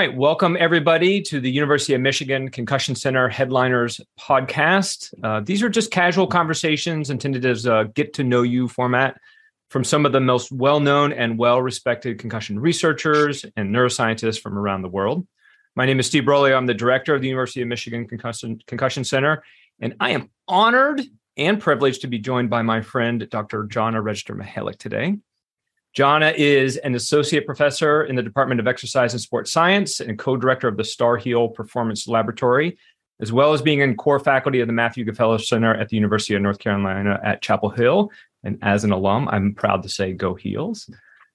Right. Welcome, everybody, to the University of Michigan Concussion Center Headliners podcast. Uh, these are just casual conversations intended as a get to know you format from some of the most well known and well respected concussion researchers and neuroscientists from around the world. My name is Steve Broglio. I'm the director of the University of Michigan Concussion, Concussion Center, and I am honored and privileged to be joined by my friend, Dr. Johna Register-Mihalik today. Johna is an associate professor in the Department of Exercise and Sports Science and co-director of the STAR Heel Performance Laboratory, as well as being in core faculty of the Matthew Gfeller Center at the University of North Carolina at Chapel Hill. And as an alum, I'm proud to say go Heels.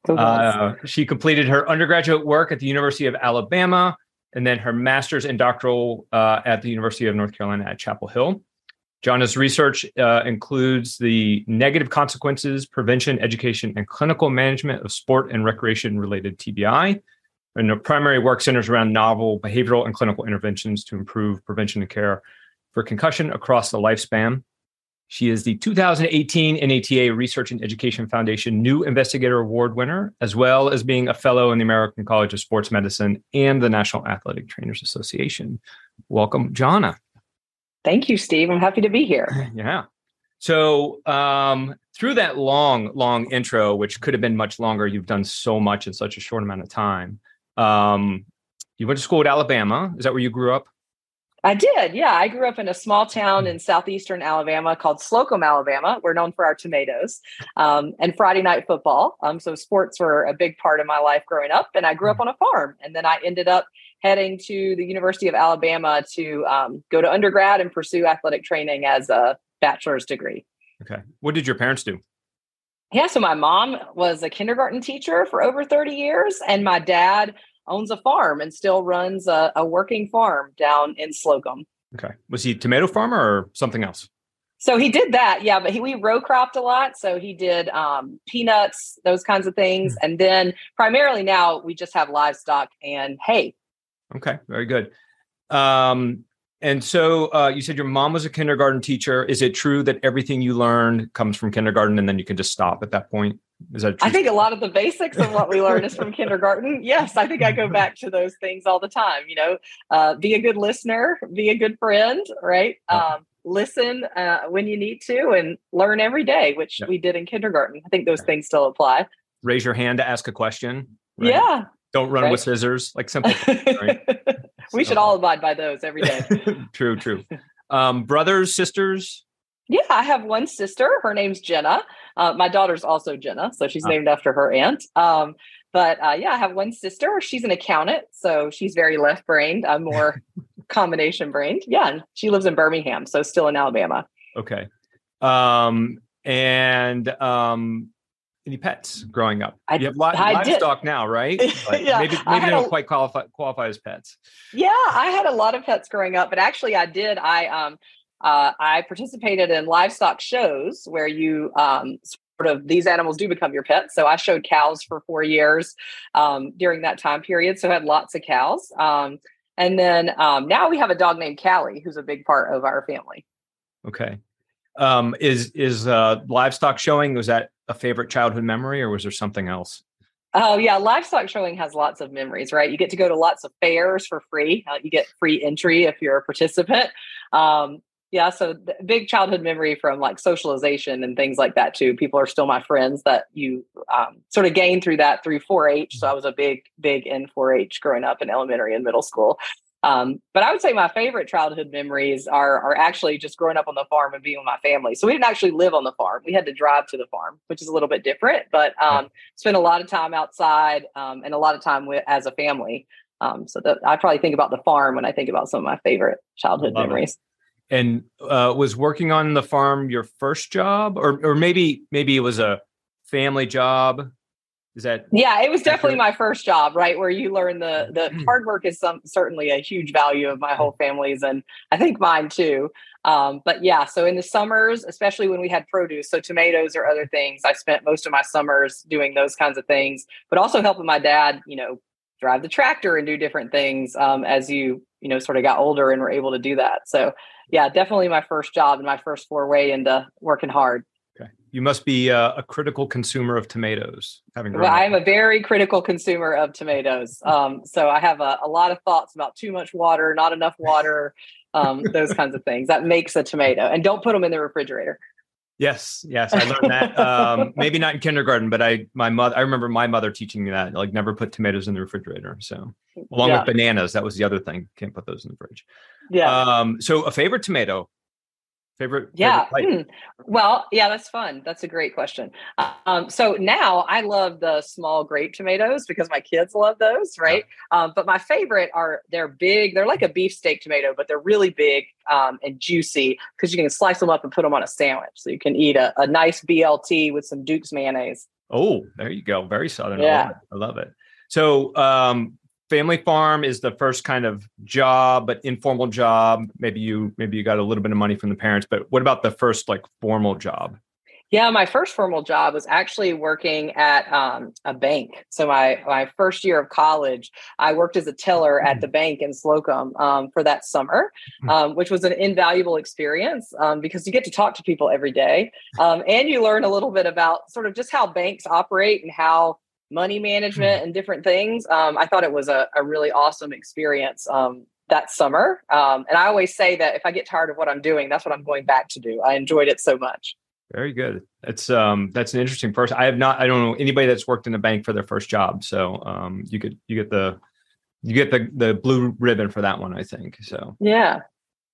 Uh, she completed her undergraduate work at the University of Alabama and then her master's and doctoral uh, at the University of North Carolina at Chapel Hill. Johna's research uh, includes the negative consequences, prevention, education, and clinical management of sport and recreation related TBI. And her primary work centers around novel behavioral and clinical interventions to improve prevention and care for concussion across the lifespan. She is the 2018 NATA Research and Education Foundation New Investigator Award winner, as well as being a fellow in the American College of Sports Medicine and the National Athletic Trainers Association. Welcome, Johna. Thank you, Steve. I'm happy to be here. Yeah. So, um, through that long, long intro, which could have been much longer, you've done so much in such a short amount of time. Um, you went to school at Alabama. Is that where you grew up? I did. Yeah. I grew up in a small town in southeastern Alabama called Slocum, Alabama. We're known for our tomatoes um, and Friday night football. Um, so sports were a big part of my life growing up. And I grew up hmm. on a farm. And then I ended up heading to the University of Alabama to um, go to undergrad and pursue athletic training as a bachelor's degree. Okay. What did your parents do? Yeah, so my mom was a kindergarten teacher for over 30 years, and my dad owns a farm and still runs a, a working farm down in Slocum. Okay. Was he a tomato farmer or something else? So he did that, yeah. But he, we row cropped a lot, so he did um, peanuts, those kinds of things, mm-hmm. and then primarily now we just have livestock and hay. Okay, very good. Um, and so uh, you said your mom was a kindergarten teacher. Is it true that everything you learned comes from kindergarten and then you can just stop at that point? Is that I think a lot of the basics of what we learn is from kindergarten. Yes, I think I go back to those things all the time. You know, uh, be a good listener, be a good friend, right? Um, listen uh, when you need to, and learn every day, which we did in kindergarten. I think those things still apply. Raise your hand to ask a question. Right? Yeah, don't run right? with scissors, like simple. Things, right? we so. should all abide by those every day. true, true. Um, brothers, sisters. Yeah, I have one sister. Her name's Jenna. Uh, my daughter's also Jenna, so she's oh. named after her aunt. Um, but uh, yeah, I have one sister. She's an accountant, so she's very left brained. I'm more combination brained. Yeah, and she lives in Birmingham, so still in Alabama. Okay. Um, and um, any pets growing up? I, you have li- livestock did. now, right? yeah, maybe maybe they don't a, quite qualify qualify as pets. Yeah, I had a lot of pets growing up, but actually, I did. I um uh, I participated in livestock shows where you um sort of these animals do become your pets. So I showed cows for four years um, during that time period. So I had lots of cows. Um, and then um, now we have a dog named Callie, who's a big part of our family. Okay. Um, is is uh, livestock showing? Was that a favorite childhood memory, or was there something else? Oh yeah, livestock showing has lots of memories, right? You get to go to lots of fairs for free. Uh, you get free entry if you're a participant. Um, yeah, so big childhood memory from like socialization and things like that too. People are still my friends that you um, sort of gain through that through 4-H. So I was a big, big in 4-H growing up in elementary and middle school. Um, but I would say my favorite childhood memories are are actually just growing up on the farm and being with my family. So we didn't actually live on the farm; we had to drive to the farm, which is a little bit different. But um, spent a lot of time outside um, and a lot of time with as a family. Um, so that I probably think about the farm when I think about some of my favorite childhood Love memories. It. And uh, was working on the farm your first job, or or maybe maybe it was a family job is that yeah it was definitely my first job right where you learn the the mm. hard work is some certainly a huge value of my whole family's and i think mine too. Um, but yeah so in the summers especially when we had produce so tomatoes or other things i spent most of my summers doing those kinds of things but also helping my dad you know drive the tractor and do different things um, as you you know sort of got older and were able to do that. So yeah definitely my first job and my first foray into working hard you must be a, a critical consumer of tomatoes. Having well, I'm a very critical consumer of tomatoes. Um, so I have a, a, lot of thoughts about too much water, not enough water, um, those kinds of things. That makes a tomato. And don't put them in the refrigerator. Yes, yes, I learned that. Um, maybe not in kindergarten, but I my mother I remember my mother teaching me that like never put tomatoes in the refrigerator. So along yeah. with bananas, that was the other thing. Can't put those in the fridge. Yeah. Um, so a favorite tomato favorite yeah favorite hmm. well yeah that's fun that's a great question um, so now i love the small grape tomatoes because my kids love those right yeah. um, but my favorite are they're big they're like a beefsteak tomato but they're really big um, and juicy because you can slice them up and put them on a sandwich so you can eat a, a nice blt with some duke's mayonnaise oh there you go very southern yeah. i love it, I love it. so um, family farm is the first kind of job but informal job. Maybe you maybe you got a little bit of money from the parents but what about the first like formal job? Yeah my first formal job was actually working at um, a bank. So my my first year of college i worked as a teller at the bank in slocum um, for that summer hmm. um, which was an invaluable experience um, because you get to talk to people every day um, and you learn a little bit about sort of just how banks operate and how money management and different things. Um, I thought it was a, a really awesome experience um, that summer. Um, and I always say that if I get tired of what I'm doing, that's what I'm going back to do. I enjoyed it so much. Very good. That's um that's an interesting first. I have not I don't know anybody that's worked in a bank for their first job. So um you could you get the you get the the blue ribbon for that one, I think. So yeah.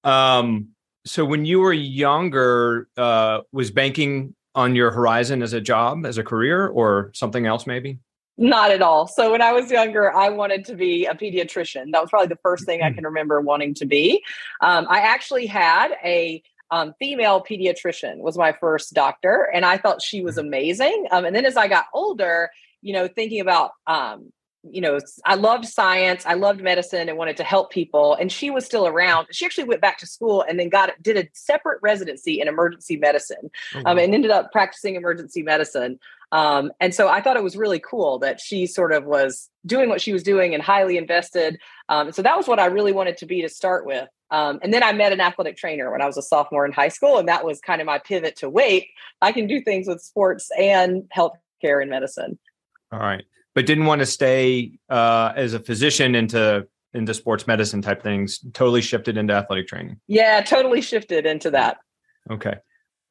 Um so when you were younger, uh was banking on your horizon as a job, as a career, or something else maybe? Not at all. So when I was younger, I wanted to be a pediatrician. That was probably the first thing I mm-hmm. can remember wanting to be. Um, I actually had a um, female pediatrician was my first doctor, and I thought she was mm-hmm. amazing. Um, and then as I got older, you know, thinking about um, you know, I loved science, I loved medicine, and wanted to help people. And she was still around. She actually went back to school and then got did a separate residency in emergency medicine, oh, um, wow. um, and ended up practicing emergency medicine. Um, and so I thought it was really cool that she sort of was doing what she was doing and highly invested. Um, so that was what I really wanted to be to start with. Um, and then I met an athletic trainer when I was a sophomore in high school, and that was kind of my pivot to wait. I can do things with sports and healthcare and medicine. All right but didn't want to stay uh, as a physician into into sports medicine type things. Totally shifted into athletic training. Yeah, totally shifted into that. Okay.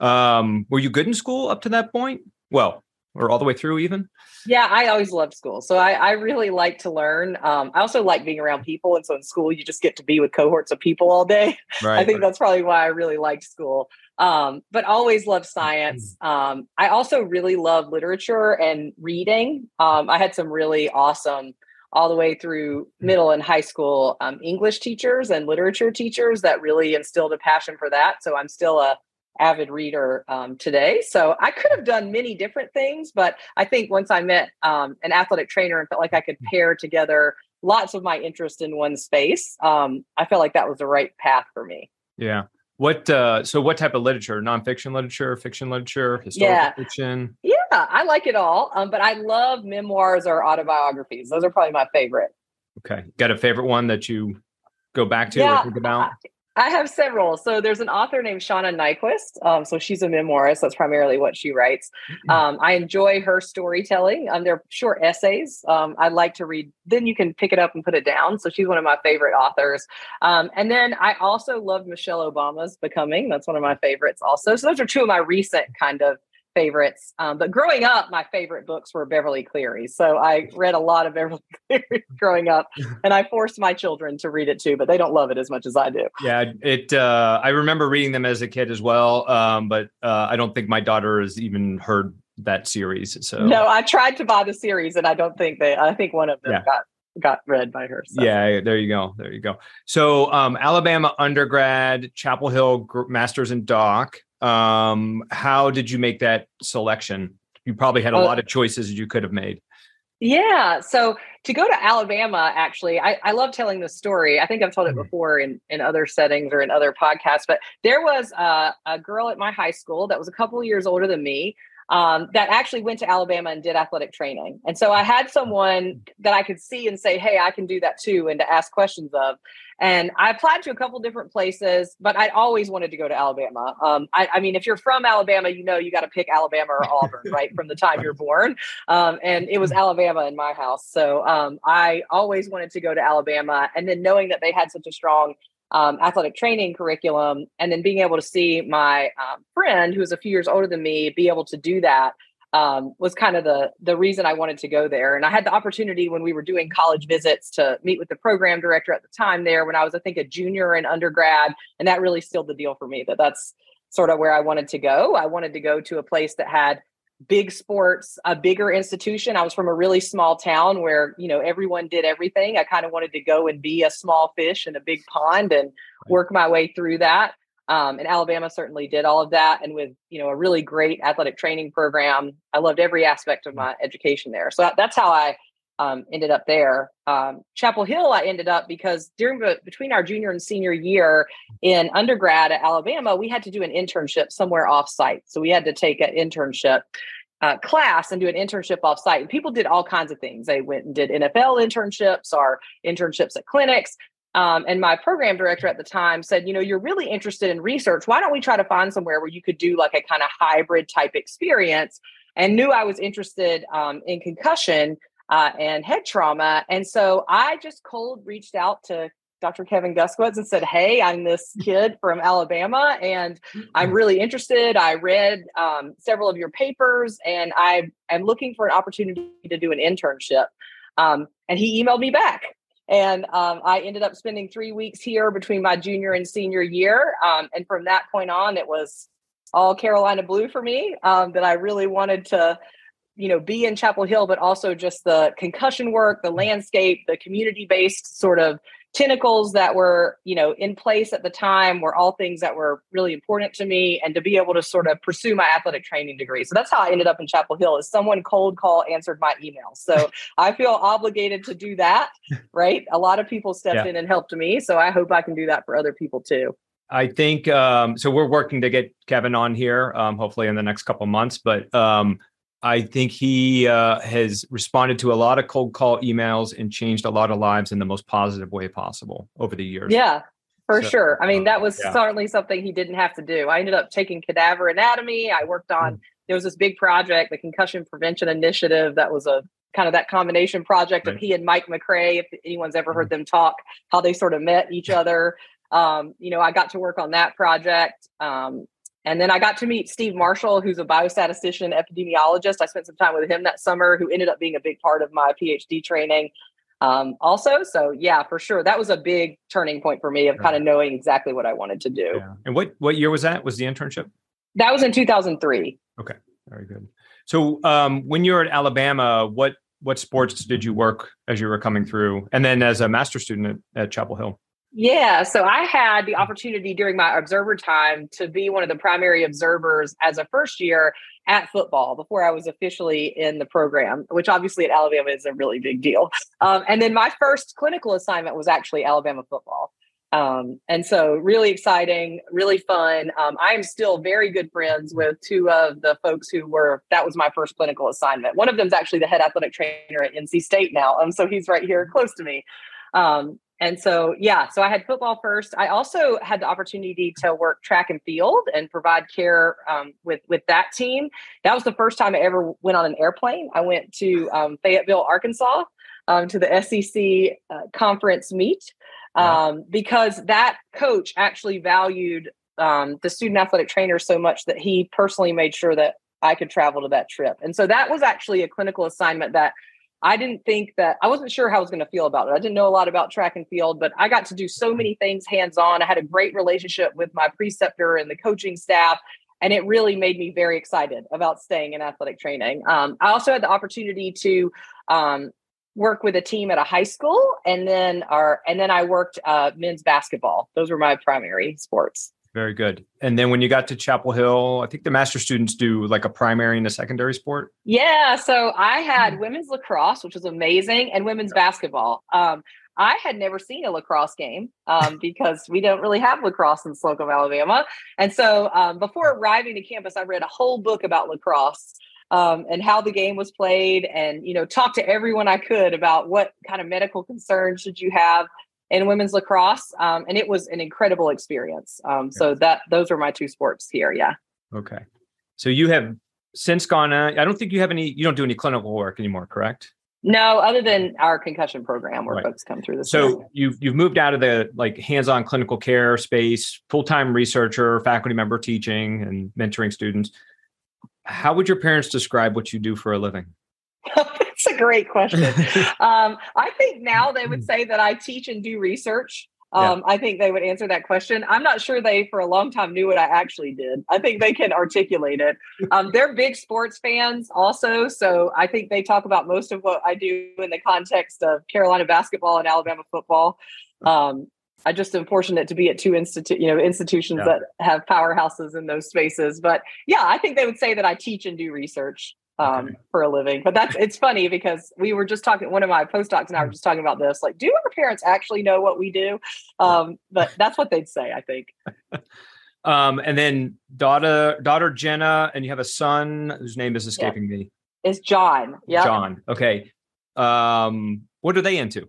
Um, were you good in school up to that point? Well, or all the way through even? Yeah, I always loved school. So I, I really like to learn. Um, I also like being around people. And so in school, you just get to be with cohorts of people all day. Right, I think that's probably why I really liked school. Um, but always loved science. Mm. Um, I also really love literature and reading. Um, I had some really awesome, all the way through mm. middle and high school, um, English teachers and literature teachers that really instilled a passion for that. So I'm still a avid reader um, today. So I could have done many different things, but I think once I met um, an athletic trainer and felt like I could mm. pair together lots of my interest in one space, I felt like that was the right path for me. Yeah. What uh, so what type of literature? Nonfiction literature, fiction literature, historical yeah. fiction? Yeah, I like it all. Um, but I love memoirs or autobiographies. Those are probably my favorite. Okay. Got a favorite one that you go back to yeah, or think about? I have several. So there's an author named Shauna Niequist. Um, so she's a memoirist. That's primarily what she writes. Mm-hmm. Um, I enjoy her storytelling. Um, they're short essays. Um, I like to read. Then you can pick it up and put it down. So she's one of my favorite authors. Um, and then I also loved Michelle Obama's Becoming. That's one of my favorites also. So those are two of my recent kind of favorites. Um, but growing up, my favorite books were Beverly Cleary. So I read a lot of Beverly Cleary growing up, and I forced my children to read it too, but they don't love it as much as I do. Yeah, it. Uh, I remember reading them as a kid as well, um, but uh, I don't think my daughter has even heard that series. So no, I tried to buy the series, and I don't think they. I think one of them yeah. got got read by her. So. Yeah, there you go. There you go. So, um, Alabama undergrad, Chapel Hill Masters in Doc um, how did you make that selection? You probably had a lot of choices you could have made. Yeah. So to go to Alabama, actually, I, I love telling this story. I think I've told it mm-hmm. before in, in other settings or in other podcasts, but there was a, a girl at my high school that was a couple years older than me. um, that actually went to Alabama and did athletic training. And so I had someone that I could see and say, hey, I can do that too, and to ask questions of. And I applied to a couple different places, but I always wanted to go to Alabama. Um, I, I, mean, if you're from Alabama, you know you got to pick Alabama or Auburn, right, from the time you're born. Um, and it was Alabama in my house. So um, I always wanted to go to Alabama. And then knowing that they had such a strong um, athletic training curriculum, and then being able to see my um, friend, who was a few years older than me, be able to do that um, was kind of the the reason I wanted to go there. And I had the opportunity when we were doing college visits to meet with the program director at the time there when I was, I think, a junior in undergrad, and that really sealed the deal for me. That that's sort of where I wanted to go. I wanted to go to a place that had big sports, a bigger institution. I was from a really small town where, you know, everyone did everything. I kind of wanted to go and be a small fish in a big pond and work my way through that. Um, and Alabama certainly did all of that. And with, you know, a really great athletic training program, I loved every aspect of my education there. So that, that's how I um, ended up there. Um, Chapel Hill, I ended up because during between our junior and senior year in undergrad at Alabama, we had to do an internship somewhere off site. So we had to take an internship uh, class and do an internship off site. And people did all kinds of things. They went and did NFL internships or internships at clinics. Um, and my program director at the time said, you know, you're really interested in research. Why don't we try to find somewhere where you could do like a kind of hybrid type experience? And knew I was interested um, in concussion uh, and head trauma. And so I just cold reached out to Dr. Kevin Guskiewicz and said, Hey, I'm this kid from Alabama and I'm mm-hmm. really interested. I read um, several of your papers and I am looking for an opportunity to do an internship. Um, and he emailed me back. And um, I ended up spending three weeks here between my junior and senior year. Um, and from that point on, it was all Carolina blue for me um, that I really wanted to you know be in chapel hill but also just the concussion work the landscape the community based sort of tentacles that were you know in place at the time were all things that were really important to me and to be able to sort of pursue my athletic training degree so that's how i ended up in chapel hill is someone cold call answered my email so i feel obligated to do that right a lot of people stepped yeah. in and helped me so i hope i can do that for other people too I think um, so. We're working to get Kevin on here, um, hopefully in the next couple months. But um, I think he uh, has responded to a lot of cold call emails and changed a lot of lives in the most positive way possible over the years. Yeah, for so, sure. I mean, that was yeah. certainly something he didn't have to do. I ended up taking cadaver anatomy. I worked on, mm. there was this big project, the Concussion Prevention Initiative, that was a kind of that combination project right. of he and Mike McCrea, if anyone's ever heard mm. them talk, how they sort of met each other. Um, you know, I got to work on that project. Um, and then I got to meet Steve Marshall, who's a biostatistician, epidemiologist. I spent some time with him that summer, who ended up being a big part of my PhD training um, also. So yeah, for sure. That was a big turning point for me of kind of knowing exactly what I wanted to do. Yeah. And what, what year was that? Was the internship? That was in 2003. Okay. Very good. So um, when you were at Alabama, what, what sports did you work as you were coming through? And then as a master student at, at Chapel Hill? Yeah, so I had the opportunity during my observer time to be one of the primary observers as a first year at football before I was officially in the program, which obviously at Alabama is a really big deal. Um, and then my first clinical assignment was actually Alabama football. Um, and so, really exciting, really fun. Um, I am still very good friends with two of the folks who were, that was my first clinical assignment. One of them is actually the head athletic trainer at NC State now. Um, so, he's right here close to me. Um, and so, yeah, so I had football first. I also had the opportunity to work track and field and provide care um, with with that team. That was the first time I ever went on an airplane. I went to um, Fayetteville, Arkansas, um, to the SEC uh, conference meet wow. Um, because that coach actually valued um, the student athletic trainer so much that he personally made sure that I could travel to that trip. And so that was actually a clinical assignment that I didn't think that I wasn't sure how I was going to feel about it. I didn't know a lot about track and field, but I got to do so many things hands on. I had a great relationship with my preceptor and the coaching staff, and it really made me very excited about staying in athletic training. Um, I also had the opportunity to um, work with a team at a high school, and then our and then I worked uh, men's basketball. Those were my primary sports. Very good. And then when you got to Chapel Hill, I think the master students do like a primary and a secondary sport. Yeah. So I had mm-hmm. women's lacrosse, which was amazing, and women's basketball. Um, I had never seen a lacrosse game um, because we don't really have lacrosse in Slocum, Alabama. And so um, before arriving to campus, I read a whole book about lacrosse um, and how the game was played, and you know, talked to everyone I could about what kind of medical concerns should you have in women's lacrosse. Um, and it was an incredible experience. Um, so that those are my two sports here. Yeah. Okay. So you have since gone. Uh, I don't think you have any. You don't do any clinical work anymore, correct? No, other than our concussion program where right. folks come through the. So you've you've moved out of the like hands-on clinical care space, full-time researcher, faculty member teaching and mentoring students. How would your parents describe what you do for a living? That's a great question. um, I think now they would say that I teach and do research. Um, yeah. I think they would answer that question. I'm not sure they, for a long time, knew what I actually did. I think they can articulate it. Um, they're big sports fans, also. So I think they talk about most of what I do in the context of Carolina basketball and Alabama football. Um, I just am fortunate to be at two institute, you know, institutions yeah. that have powerhouses in those spaces. But yeah, I think they would say that I teach and do research um, okay. for a living. But that's it's funny because we were just talking. One of my postdocs and I were just talking about this. Like, do our parents actually know what we do? Um, but that's what they'd say. I think. um, and then daughter daughter Jenna, and you have a son whose name is escaping yeah. me. Is John? Yeah, John. Okay. Um, what are they into?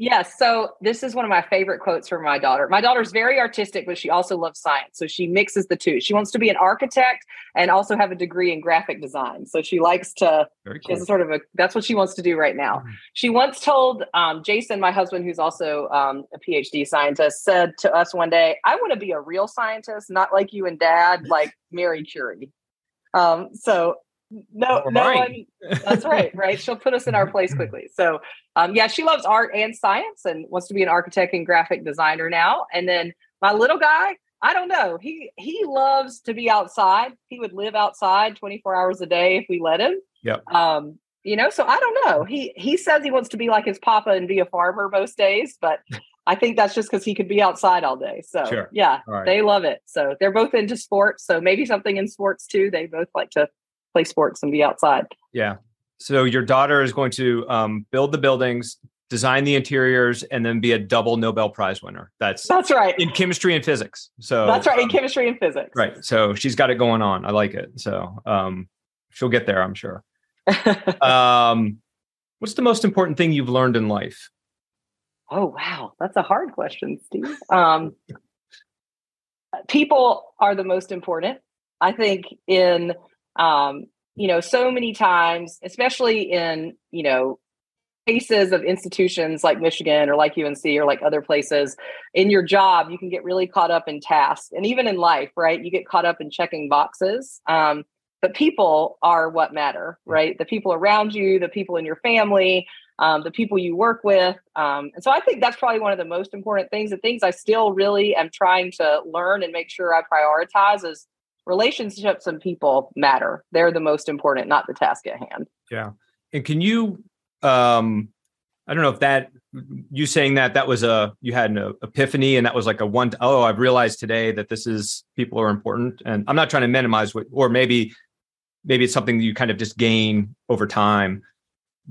Yes. So this is one of my favorite quotes from my daughter. My daughter's very artistic, but she also loves science. So she mixes the two. She wants to be an architect and also have a degree in graphic design. So she likes to, very cool. sort of a, that's what she wants to do right now. Mm-hmm. She once told um, Jason, my husband, who's also um, a PhD scientist, said to us one day, I want to be a real scientist, not like you and dad, like Marie Curie. Um, so no, no one. That's right, right. She'll put us in our place quickly. So, um, yeah, she loves art and science and wants to be an architect and graphic designer now. And then my little guy, I don't know. He he loves to be outside. He would live outside 24 hours a day if we let him. Yep. Um, you know, so I don't know. He he says he wants to be like his papa and be a farmer most days, but I think that's just because he could be outside all day. So sure. yeah, right. they love it. So they're both into sports. So maybe something in sports too. They both like to play sports and be outside. Yeah. So your daughter is going to um, build the buildings, design the interiors, and then be a double Nobel Prize winner. That's that's right in chemistry and physics. So that's right in um, chemistry and physics. Right. So she's got it going on. I like it. So um, she'll get there, I'm sure. um, what's the most important thing you've learned in life? Oh wow, that's a hard question, Steve. Um, people are the most important. I think in um, you know, so many times, especially in, you know, cases of institutions like Michigan or like UNC or like other places, in your job, you can get really caught up in tasks. And even in life, right? You get caught up in checking boxes. Um, but people are what matter, right? The people around you, the people in your family, um, the people you work with. Um, and so I think that's probably one of the most important things. The things I still really am trying to learn and make sure I prioritize is relationships and people matter. They're the most important, not the task at hand. Yeah. And can you um I don't know if that you saying that that was a you had an epiphany and that was like a one oh I've realized today that this is people are important and I'm not trying to minimize what or maybe maybe it's something that you kind of just gain over time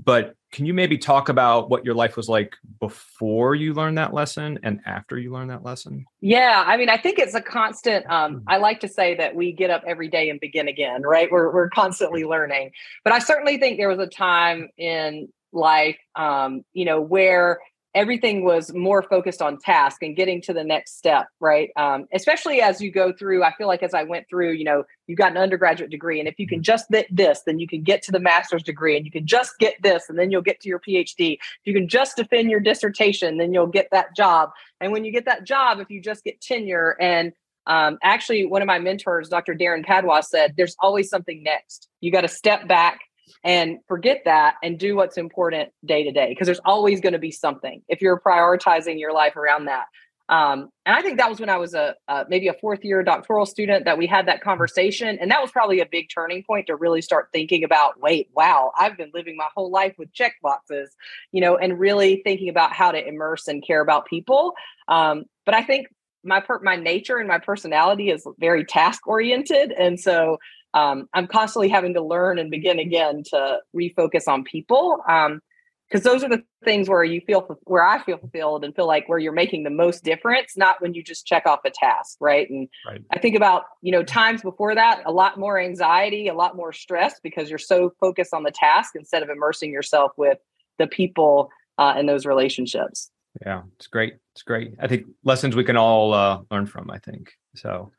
but can you maybe talk about what your life was like before you learned that lesson and after you learned that lesson? Yeah i mean i think it's a constant um, hmm. i like to say that we get up every day and begin again right? We're, we're constantly learning. But i certainly think there was a time in life um, you know where everything was more focused on task and getting to the next step right? Um, especially as you go through i feel like as i went through you know you've got an undergraduate degree and if you can just get this then you can get to the master's degree and you can just get this and then you'll get to your phd if you can just defend your dissertation then you'll get that job. And when you get that job if you just get tenure and um, actually one of my mentors dr Darin Padua said there's always something next. You got to step back and forget that and do what's important day to day because there's always going to be something if you're prioritizing your life around that. Um, and i think that was when i was a maybe a fourth year doctoral student that we had that conversation and that was probably a big turning point to really start thinking about wait wow i've been living my whole life with check boxes you know and really thinking about how to immerse and care about people. Um, but i think my per- my nature and my personality is very task oriented and so um, I'm constantly having to learn and begin again to refocus on people. Um, because those are the things where you feel where I feel fulfilled and feel like where you're making the most difference, not when you just check off a task, right? And right. I think about you know times before that, a lot more anxiety, a lot more stress because you're so focused on the task instead of immersing yourself with the people uh, in those relationships. Yeah, it's great. It's great. I think lessons we can all uh, learn from. I think so.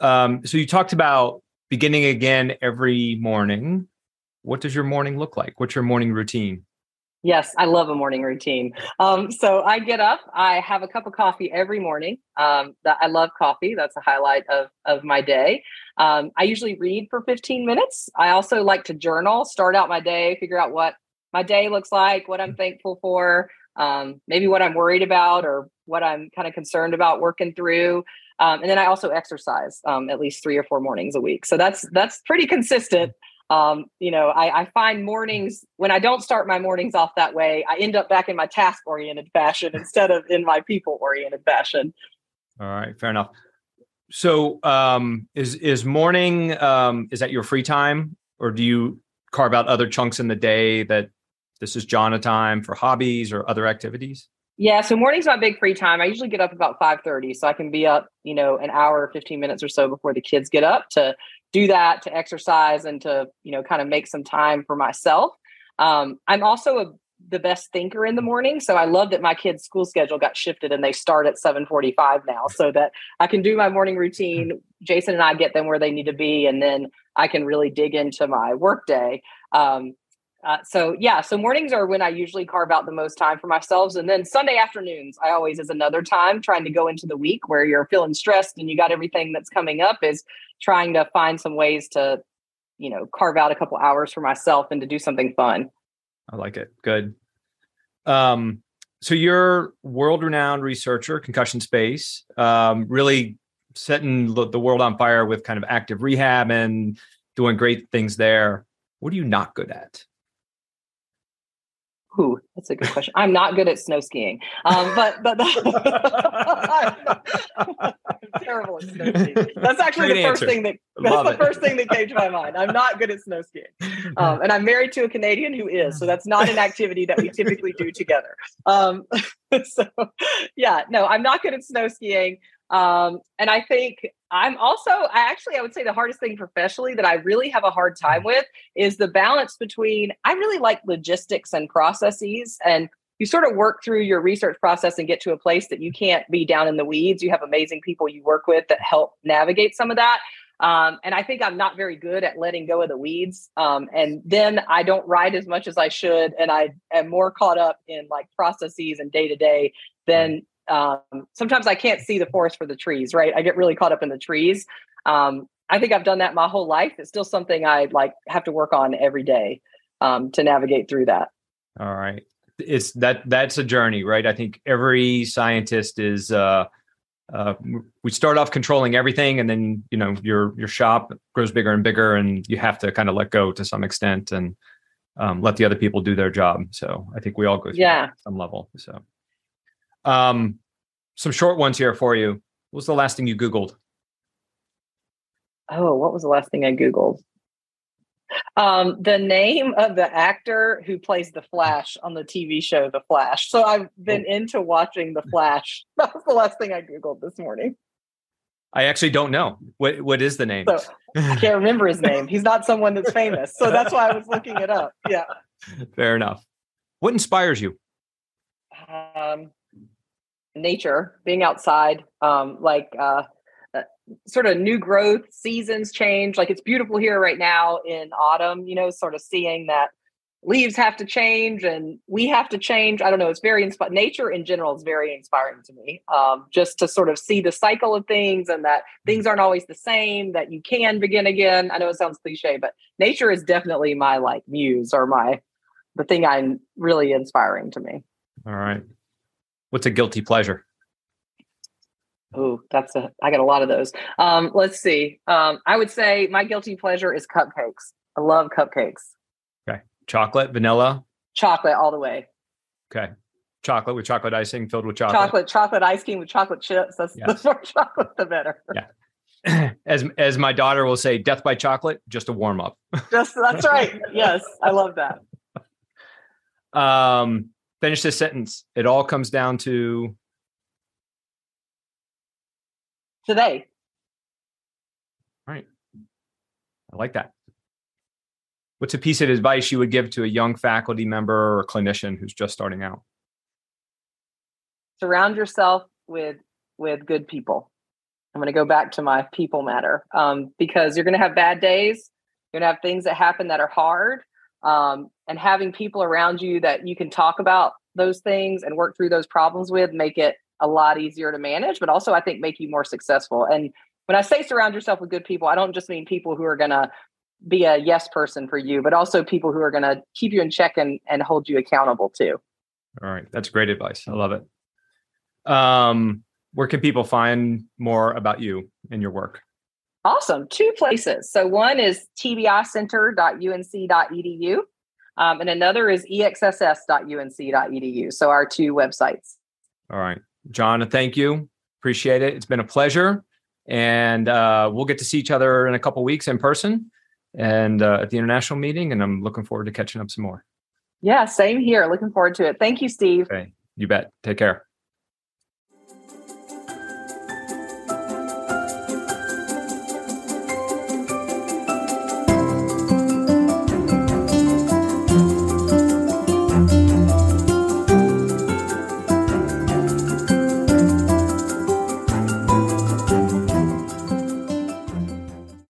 Um, so you talked about beginning again every morning. What does your morning look like? What's your morning routine? Yes, I love a morning routine. Um, so I get up, I have a cup of coffee every morning. Um, that I love coffee. That's a highlight of of my day. Um, I usually read for 15 minutes. I also like to journal, start out my day, figure out what my day looks like, what I'm thankful for, um, maybe what I'm worried about or what I'm kind of concerned about working through. Um, and then I also exercise um, at least three or four mornings a week. So that's that's pretty consistent um, you know, I, I, find mornings when I don't start my mornings off that way, I end up back in my task oriented fashion instead of in my people oriented fashion. All right, fair enough. So, um, is is morning um, is that your free time, or do you carve out other chunks in the day that this is Johna time for hobbies or other activities? Yeah, so morning's my big free time. I usually get up about 5:30 so I can be up, you know, an hour or 15 minutes or so before the kids get up to do that, to exercise and to, you know, kind of make some time for myself. Um, I'm also a, the best thinker in the morning, so I love that my kids' school schedule got shifted and they start at 7:45 now so that I can do my morning routine. Jason and I get them where they need to be and then I can really dig into my workday. Um, uh, so yeah, so mornings are when I usually carve out the most time for myself, and then Sunday afternoons I always is another time trying to go into the week where you're feeling stressed and you got everything that's coming up is trying to find some ways to, you know, carve out a couple hours for myself and to do something fun. I like it. Good. Um, so you're world-renowned researcher, concussion space, um, really setting the world on fire with kind of active rehab and doing great things there. What are you not good at? Ooh, that's a good question. I'm not good at snow skiing, um, but but I'm terrible at snow skiing. That's actually Great the first answer. thing that that's Love the it. first thing that came to my mind. I'm not good at snow skiing, um, and I'm married to a Canadian who is, so that's not an activity that we typically do together. Um, so yeah, no, I'm not good at snow skiing. Um, and I think I'm also, I actually, I would say the hardest thing professionally that I really have a hard time mm. with is the balance between, I really like logistics and processes. And you sort of work through your research process and get to a place that you can't be down in the weeds. You have amazing people you work with that help navigate some of that. Um, and I think I'm not very good at letting go of the weeds. Um, and then I don't write as much as I should. And I am more caught up in like processes and day to day than um, sometimes I can't see the forest for the trees, right? I get really caught up in the trees. Um, I think I've done that my whole life. It's still something I like have to work on every day um, to navigate through that. All right, it's that that's a journey, right? I think every scientist is. Uh, uh, we start off controlling everything, and then you know your your shop grows bigger and bigger, and you have to kind of let go to some extent and um, let the other people do their job. So I think we all go through yeah. some level. So um, some short ones here for you. What was the last thing you Googled? Oh, what was the last thing I Googled? Um, the name of the actor who plays the Flash on the TV show The Flash. So I've been oh. into watching The Flash. That was the last thing I Googled this morning. I actually don't know. What what is the name? So, I can't remember his name. He's not someone that's famous. So that's why I was looking it up. Yeah. Fair enough. What inspires you? Um, nature, being outside, um, like uh, uh, sort of new growth, seasons change. Like it's beautiful here right now in autumn, you know, sort of seeing that leaves have to change and we have to change. I don't know. It's very inspiring. Nature in general is very inspiring to me. Um, just to sort of see the cycle of things and that things aren't always the same, that you can begin again. I know it sounds cliche, but nature is definitely my like muse or my, the thing I'm really inspiring to me. All right. What's a guilty pleasure? Oh, that's a. I got a lot of those. Um, let's see. Um, I would say my guilty pleasure is cupcakes. I love cupcakes. Okay, chocolate, vanilla. Chocolate all the way. Okay, chocolate with chocolate icing filled with chocolate. Chocolate, chocolate ice cream with chocolate chips. That's yes. the more chocolate, the better. Yeah. As as my daughter will say, death by chocolate, just a warm up. just that's right. Yes, I love that. Um, finish this sentence. It all comes down to today. Right. I like that. What's a piece of advice you would give to a young faculty member or clinician who's just starting out? Surround yourself with with good people. I'm going to go back to my people matter um, because you're going to have bad days. You're going to have things that happen that are hard. Um, and having people around you that you can talk about those things and work through those problems with make it a lot easier to manage, but also I think make you more successful. And when I say surround yourself with good people, I don't just mean people who are going to be a yes person for you, but also people who are going to keep you in check and, and hold you accountable too. All right. That's great advice. I love it. Um, where can people find more about you and your work? Awesome. Two places. So one is tbicenter.unc.edu um, and another is exss.unc.edu. So our two websites. All right. John, thank you. Appreciate it. It's been a pleasure. And uh, we'll get to see each other in a couple weeks in person and uh, at the international meeting. And I'm looking forward to catching up some more. Yeah, same here. Looking forward to it. Thank you, Steve. Okay. You bet. Take care.